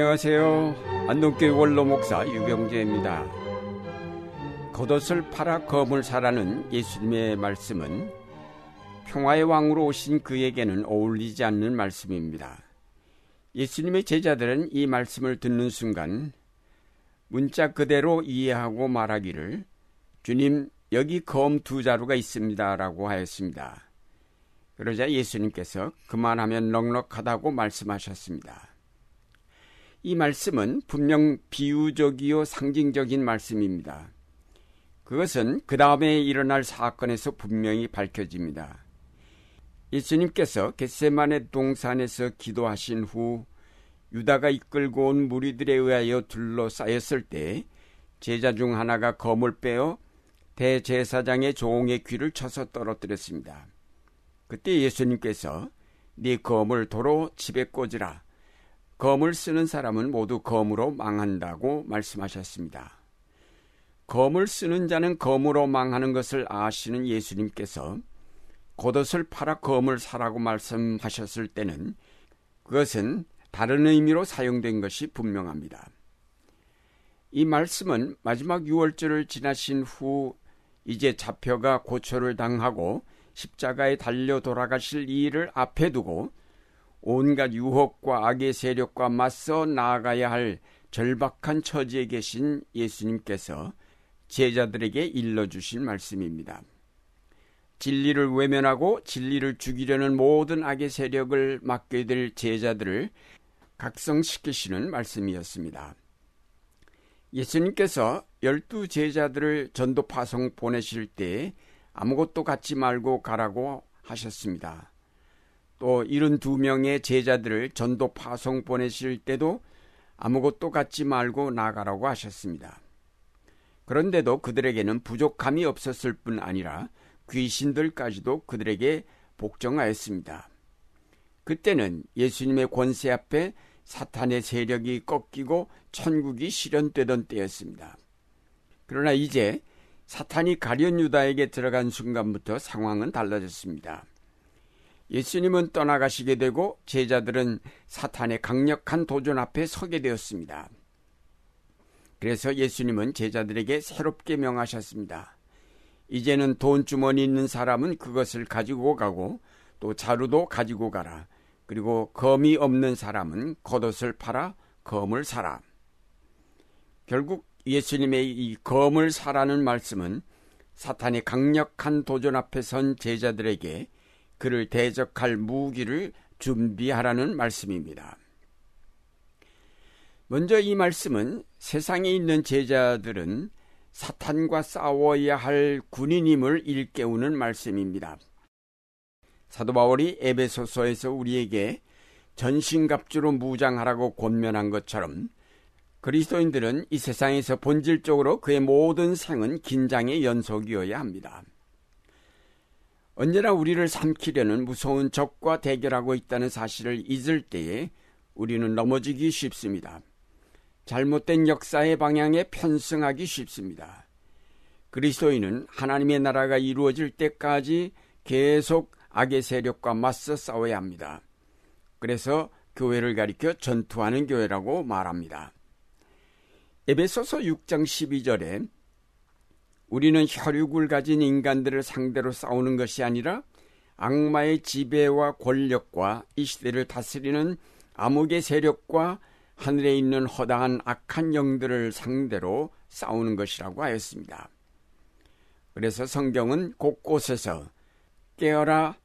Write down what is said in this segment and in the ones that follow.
안녕하세요. 안동교회 원로 목사 유경재입니다. 겉옷을 팔아 검을 사라는 예수님의 말씀은 평화의 왕으로 오신 그에게는 어울리지 않는 말씀입니다. 예수님의 제자들은 이 말씀을 듣는 순간 문자 그대로 이해하고 말하기를 주님 여기 검 두 자루가 있습니다라고 하였습니다. 그러자 예수님께서 그만하면 넉넉하다고 말씀하셨습니다. 이 말씀은 분명 비유적이요 상징적인 말씀입니다. 그것은 그 다음에 일어날 사건에서 분명히 밝혀집니다. 예수님께서 겟세만의 동산에서 기도하신 후 유다가 이끌고 온 무리들에 의하여 둘러싸였을 때 제자 중 하나가 검을 빼어 대제사장의 종의 귀를 쳐서 떨어뜨렸습니다. 그때 예수님께서 네 검을 도로 집에 꽂으라. 검을 쓰는 사람은 모두 검으로 망한다고 말씀하셨습니다. 검을 쓰는 자는 검으로 망하는 것을 아시는 예수님께서 겉옷을 팔아 검을 사라고 말씀하셨을 때는 그것은 다른 의미로 사용된 것이 분명합니다. 이 말씀은 마지막 6월절을 지나신 후 이제 잡혀가 고초를 당하고 십자가에 달려 돌아가실 이 일을 앞에 두고 온갖 유혹과 악의 세력과 맞서 나아가야 할 절박한 처지에 계신 예수님께서 제자들에게 일러주신 말씀입니다. 진리를 외면하고 진리를 죽이려는 모든 악의 세력을 맡게 될 제자들을 각성시키시는 말씀이었습니다. 예수님께서 열두 제자들을 전도 파송 보내실 때 아무것도 갖지 말고 가라고 하셨습니다. 또 이른 두 명의 제자들을 전도 파송 보내실 때도 아무것도 갖지 말고 나가라고 하셨습니다. 그런데도 그들에게는 부족함이 없었을 뿐 아니라 귀신들까지도 그들에게 복종하였습니다. 그때는 예수님의 권세 앞에 사탄의 세력이 꺾이고 천국이 실현되던 때였습니다. 그러나 이제 사탄이 가련 유다에게 들어간 순간부터 상황은 달라졌습니다. 예수님은 떠나가시게 되고 제자들은 사탄의 강력한 도전 앞에 서게 되었습니다. 그래서 예수님은 제자들에게 새롭게 명하셨습니다. 이제는 돈 주머니 있는 사람은 그것을 가지고 가고 또 자루도 가지고 가라. 그리고 검이 없는 사람은 겉옷을 팔아 검을 사라. 결국 예수님의 이 검을 사라는 말씀은 사탄의 강력한 도전 앞에 선 제자들에게 그를 대적할 무기를 준비하라는 말씀입니다. 먼저 이 말씀은 세상에 있는 제자들은 사탄과 싸워야 할 군인임을 일깨우는 말씀입니다. 사도 바울이 에베소서에서 우리에게 전신갑주로 무장하라고 권면한 것처럼 그리스도인들은 이 세상에서 본질적으로 그의 모든 생은 긴장의 연속이어야 합니다. 언제나 우리를 삼키려는 무서운 적과 대결하고 있다는 사실을 잊을 때에 우리는 넘어지기 쉽습니다. 잘못된 역사의 방향에 편승하기 쉽습니다. 그리스도인은 하나님의 나라가 이루어질 때까지 계속 악의 세력과 맞서 싸워야 합니다. 그래서 교회를 가리켜 전투하는 교회라고 말합니다. 에베소서 6장 12절에 우리는 혈육을 가진 인간들을 상대로 싸우는 것이 아니라 악마의 지배와 권력과 이 시대를 다스리는 암흑의 세력과 하늘에 있는 허다한 악한 영들을 상대로 싸우는 것이라고 하였습니다. 그래서 성경은 곳곳에서 깨어라,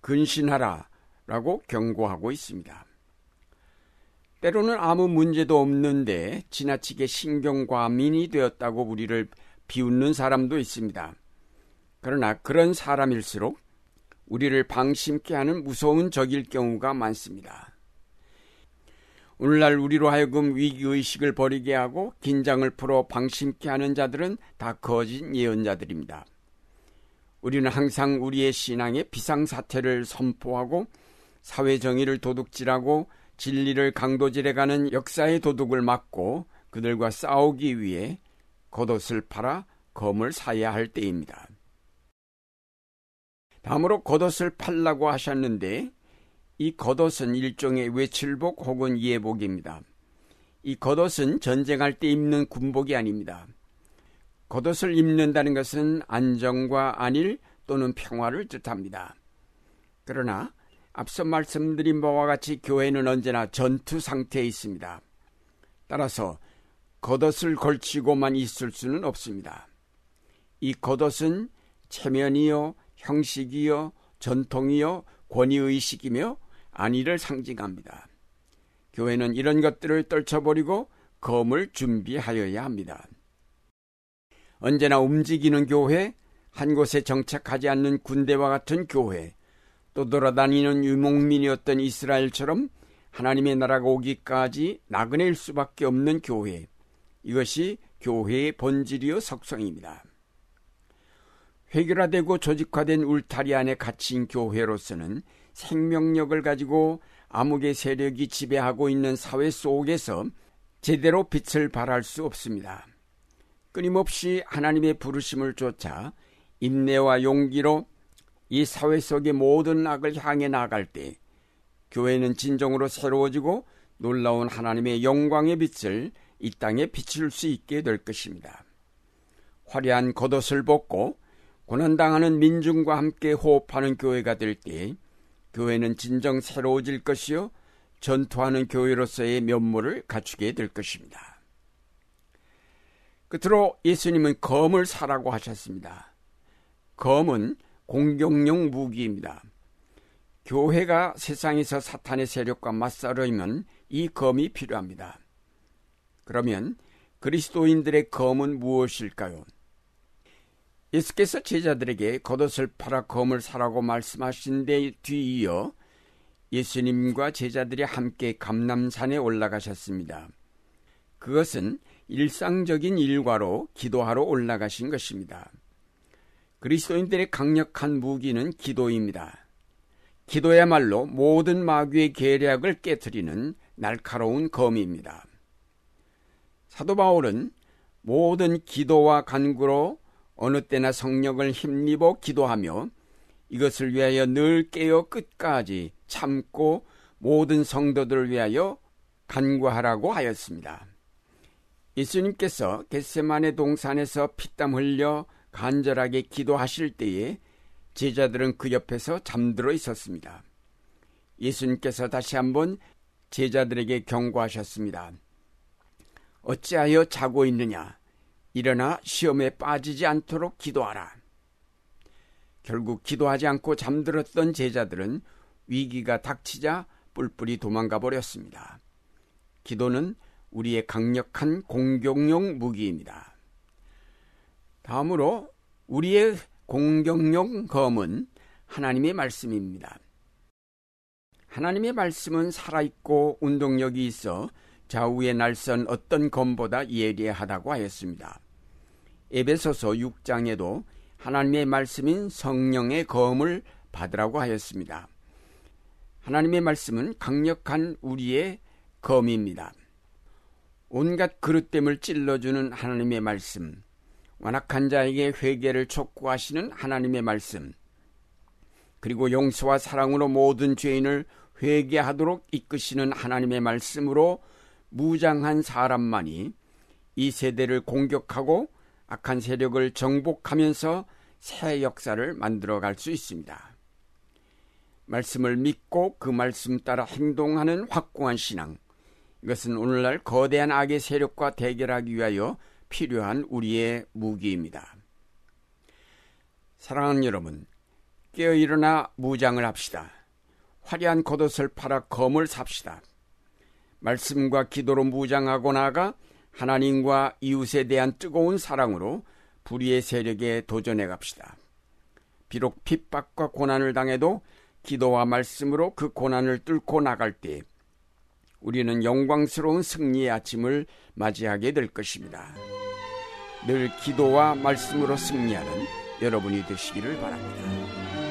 근신하라 라고 경고하고 있습니다. 때로는 아무 문제도 없는데 지나치게 신경과민이 되었다고 우리를 비웃는 사람도 있습니다. 그러나 그런 사람일수록 우리를 방심케 하는 무서운 적일 경우가 많습니다. 오늘날 우리로 하여금 위기의식을 버리게 하고 긴장을 풀어 방심케 하는 자들은 다 거짓 예언자들입니다. 우리는 항상 우리의 신앙의 비상사태를 선포하고 사회정의를 도둑질하고 진리를 강도질해가는 역사의 도둑을 막고 그들과 싸우기 위해 겉옷을 팔아 검을 사야 할 때입니다. 다음으로 겉옷을 팔라고 하셨는데 이 겉옷은 일종의 외출복 혹은 예복입니다. 이 겉옷은 전쟁할 때 입는 군복이 아닙니다. 겉옷을 입는다는 것은 안정과 안일 또는 평화를 뜻합니다. 그러나 앞서 말씀드린 바와 같이 교회는 언제나 전투 상태에 있습니다. 따라서 겉옷을 걸치고만 있을 수는 없습니다. 이 겉옷은 체면이요, 형식이요, 전통이요, 권위의식이며 안위를 상징합니다. 교회는 이런 것들을 떨쳐버리고 검을 준비하여야 합니다. 언제나 움직이는 교회, 한 곳에 정착하지 않는 군대와 같은 교회, 또 돌아다니는 유목민이었던 이스라엘처럼 하나님의 나라가 오기까지 나그네일 수밖에 없는 교회. 이것이 교회의 본질이요 석성입니다. 회결화되고 조직화된 울타리 안에 갇힌 교회로서는 생명력을 가지고 암흑의 세력이 지배하고 있는 사회 속에서 제대로 빛을 발할 수 없습니다. 끊임없이 하나님의 부르심을 쫓아 인내와 용기로 이 사회 속의 모든 악을 향해 나갈 때 교회는 진정으로 새로워지고 놀라운 하나님의 영광의 빛을 이 땅에 비출 수 있게 될 것입니다. 화려한 겉옷을 벗고 고난당하는 민중과 함께 호흡하는 교회가 될 때 교회는 진정 새로워질 것이요 전투하는 교회로서의 면모를 갖추게 될 것입니다. 끝으로 예수님은 검을 사라고 하셨습니다. 검은 공격용 무기입니다. 교회가 세상에서 사탄의 세력과 맞서려면 이 검이 필요합니다. 그러면 그리스도인들의 검은 무엇일까요? 예수께서 제자들에게 겉옷을 팔아 검을 사라고 말씀하신 데 뒤이어 예수님과 제자들이 함께 감남산에 올라가셨습니다. 그것은 일상적인 일과로 기도하러 올라가신 것입니다. 그리스도인들의 강력한 무기는 기도입니다. 기도야말로 모든 마귀의 계략을 깨뜨리는 날카로운 검입니다. 사도 바울은 모든 기도와 간구로 어느 때나 성령을 힘입어 기도하며 이것을 위하여 늘 깨어 끝까지 참고 모든 성도들을 위하여 간구하라고 하였습니다. 예수님께서 겟세만의 동산에서 피땀 흘려 간절하게 기도하실 때에 제자들은 그 옆에서 잠들어 있었습니다. 예수님께서 다시 한번 제자들에게 경고하셨습니다. 어찌하여 자고 있느냐? 일어나 시험에 빠지지 않도록 기도하라. 결국 기도하지 않고 잠들었던 제자들은 위기가 닥치자 뿔뿔이 도망가 버렸습니다. 기도는 우리의 강력한 공격용 무기입니다. 다음으로 우리의 공격용 검은 하나님의 말씀입니다. 하나님의 말씀은 살아있고 운동력이 있어 좌우에 날선 어떤 검보다 예리하다고 하였습니다. 에베소서 6장에도 하나님의 말씀인 성령의 검을 받으라고 하였습니다. 하나님의 말씀은 강력한 우리의 검입니다. 온갖 그릇됨을 찔러주는 하나님의 말씀, 완악한 자에게 회개를 촉구하시는 하나님의 말씀, 그리고 용서와 사랑으로 모든 죄인을 회개하도록 이끄시는 하나님의 말씀으로 무장한 사람만이 이 세대를 공격하고 악한 세력을 정복하면서 새 역사를 만들어 갈 수 있습니다. 말씀을 믿고 그 말씀 따라 행동하는 확고한 신앙. 이것은 오늘날 거대한 악의 세력과 대결하기 위하여 필요한 우리의 무기입니다. 사랑하는 여러분, 깨어 일어나 무장을 합시다. 화려한 겉옷을 팔아 검을 삽시다. 말씀과 기도로 무장하고 나가 하나님과 이웃에 대한 뜨거운 사랑으로 불의의 세력에 도전해 갑시다. 비록 핍박과 고난을 당해도 기도와 말씀으로 그 고난을 뚫고 나갈 때 우리는 영광스러운 승리의 아침을 맞이하게 될 것입니다. 늘 기도와 말씀으로 승리하는 여러분이 되시기를 바랍니다.